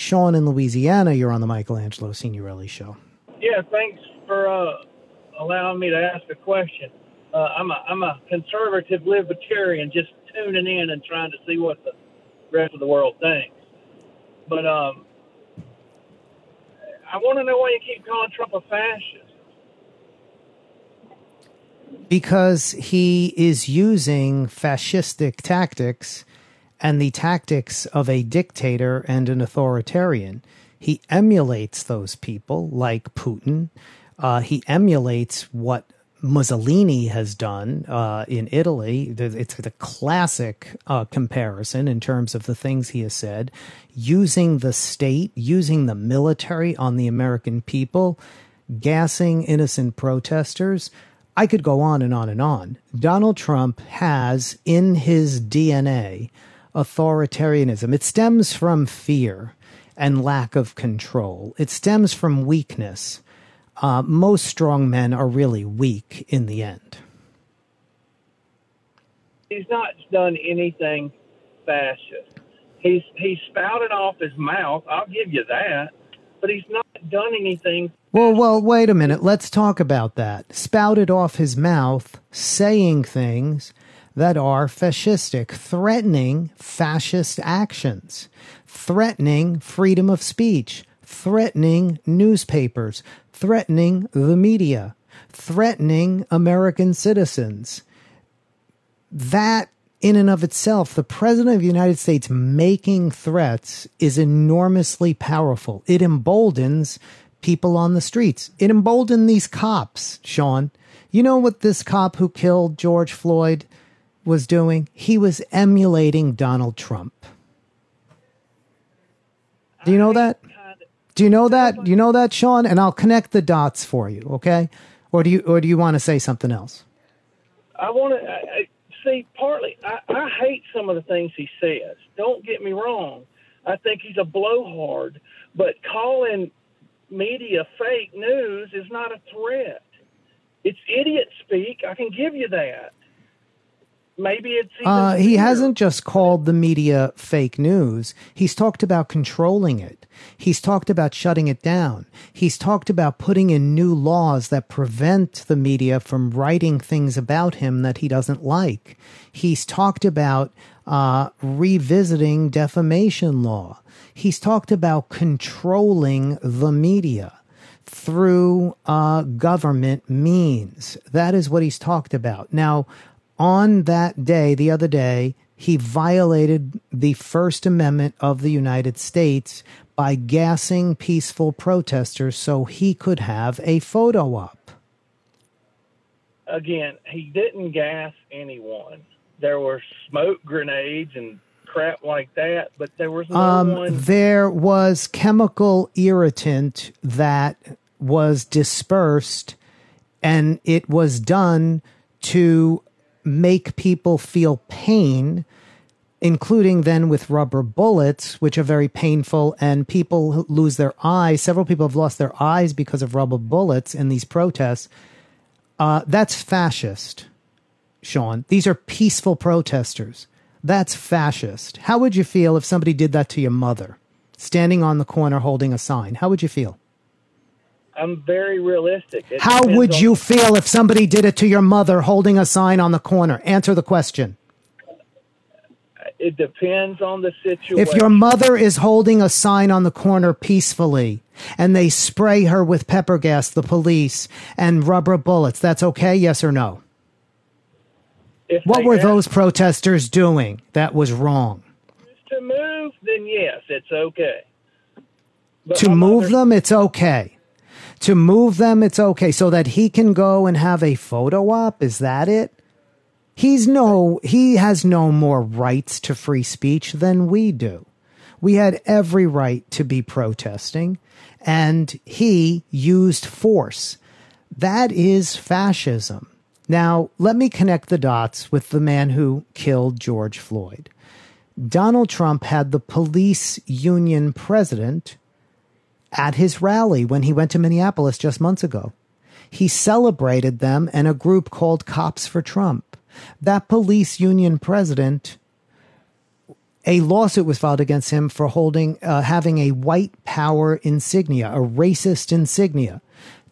Sean in Louisiana, you're on the Michelangelo Signorile Show. Yeah, thanks for uh, allowing me to ask a question. Uh, I'm a I'm a conservative libertarian, just tuning in and trying to see what the rest of the world thinks. But um, I want to know why you keep calling Trump a fascist. Because he is using fascistic tactics and the tactics of a dictator and an authoritarian. He emulates those people like Putin. Uh, he emulates what Mussolini has done uh, in Italy. It's the classic uh, comparison in terms of the things he has said, using the state, using the military on the American people, gassing innocent protesters. I could go on and on and on. Donald Trump has in his DNA authoritarianism. It stems from fear and lack of control, it stems from weakness uh, most strong men are really weak in the end. He's not done anything fascist. He's he's spouted off his mouth. I'll give you that, but he's not done anything. Well, well, wait a minute. Let's talk about that. Spouted off his mouth, saying things that are fascistic, threatening fascist actions, threatening freedom of speech, threatening newspapers, threatening the media, threatening American citizens. That, in and of itself, the President of the United States making threats is enormously powerful. It emboldens people on the streets. It emboldened these cops, Sean. You know what this cop who killed George Floyd was doing? He was emulating Donald Trump. Do you know that? Uh, do you know that? Do you know that, Sean? And I'll connect the dots for you, okay? Or do you or do you want to say something else? I want to see. Partly, I, I hate some of the things he says. Don't get me wrong. I think he's a blowhard, but calling media fake news is not a threat. It's idiot speak. I can give you that maybe it's uh, he hasn't just called the media fake news. He's talked about controlling it. He's talked about shutting it down. He's talked about putting in new laws that prevent the media from writing things about him that he doesn't like. He's talked about uh, revisiting defamation law. He's talked about controlling the media through uh, government means. That is what he's talked about. Now, on that day, the other day, he violated the First Amendment of the United States by gassing peaceful protesters so he could have a photo op. Again, he didn't gas anyone. There were smoke grenades and crap like that, but there was no um, one. There was chemical irritant that was dispersed, and it was done to make people feel pain, including then with rubber bullets, which are very painful, and people lose their eyes. Several people have lost their eyes because of rubber bullets in these protests. Uh, that's fascist, Sean. These are peaceful protesters. That's fascist. How would you feel if somebody did that to your mother, standing on the corner holding a sign? How would you feel? I'm very realistic. It How would you feel if somebody did it to your mother holding a sign on the corner? Answer the question. It depends on the situation. If your mother is holding a sign on the corner peacefully and they spray her with pepper gas, the police, and rubber bullets, that's okay? Yes or no? If what were those protesters doing that was wrong? To move, then yes, it's okay. But to move mother- them, it's okay to move them, it's okay. So that he can go and have a photo op. Is that it? He's no, he has no more rights to free speech than we do. We had every right to be protesting, and he used force. That is fascism. Now, let me connect the dots with the man who killed George Floyd. Donald Trump had the police union president at his rally when he went to Minneapolis just months ago. He celebrated them and a group called Cops for Trump. That police union president a lawsuit was filed against him for holding, uh, having a white power insignia, a racist insignia.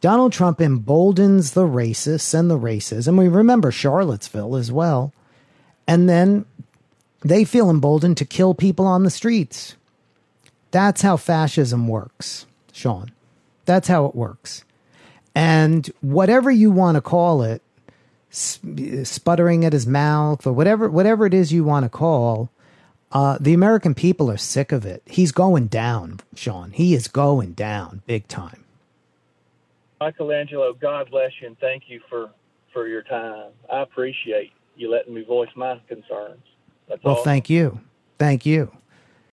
Donald Trump emboldens the racists and the races, and we remember Charlottesville as well. And then they feel emboldened to kill people on the streets. That's how fascism works, Sean. That's how it works. And whatever you want to call it, sputtering at his mouth or whatever whatever it is you want to call, uh, the American people are sick of it. He's going down, Sean. He is going down big time. Michelangelo, God bless you and thank you for for your time. I appreciate you letting me voice my concerns. That's well, all. thank you. Thank you.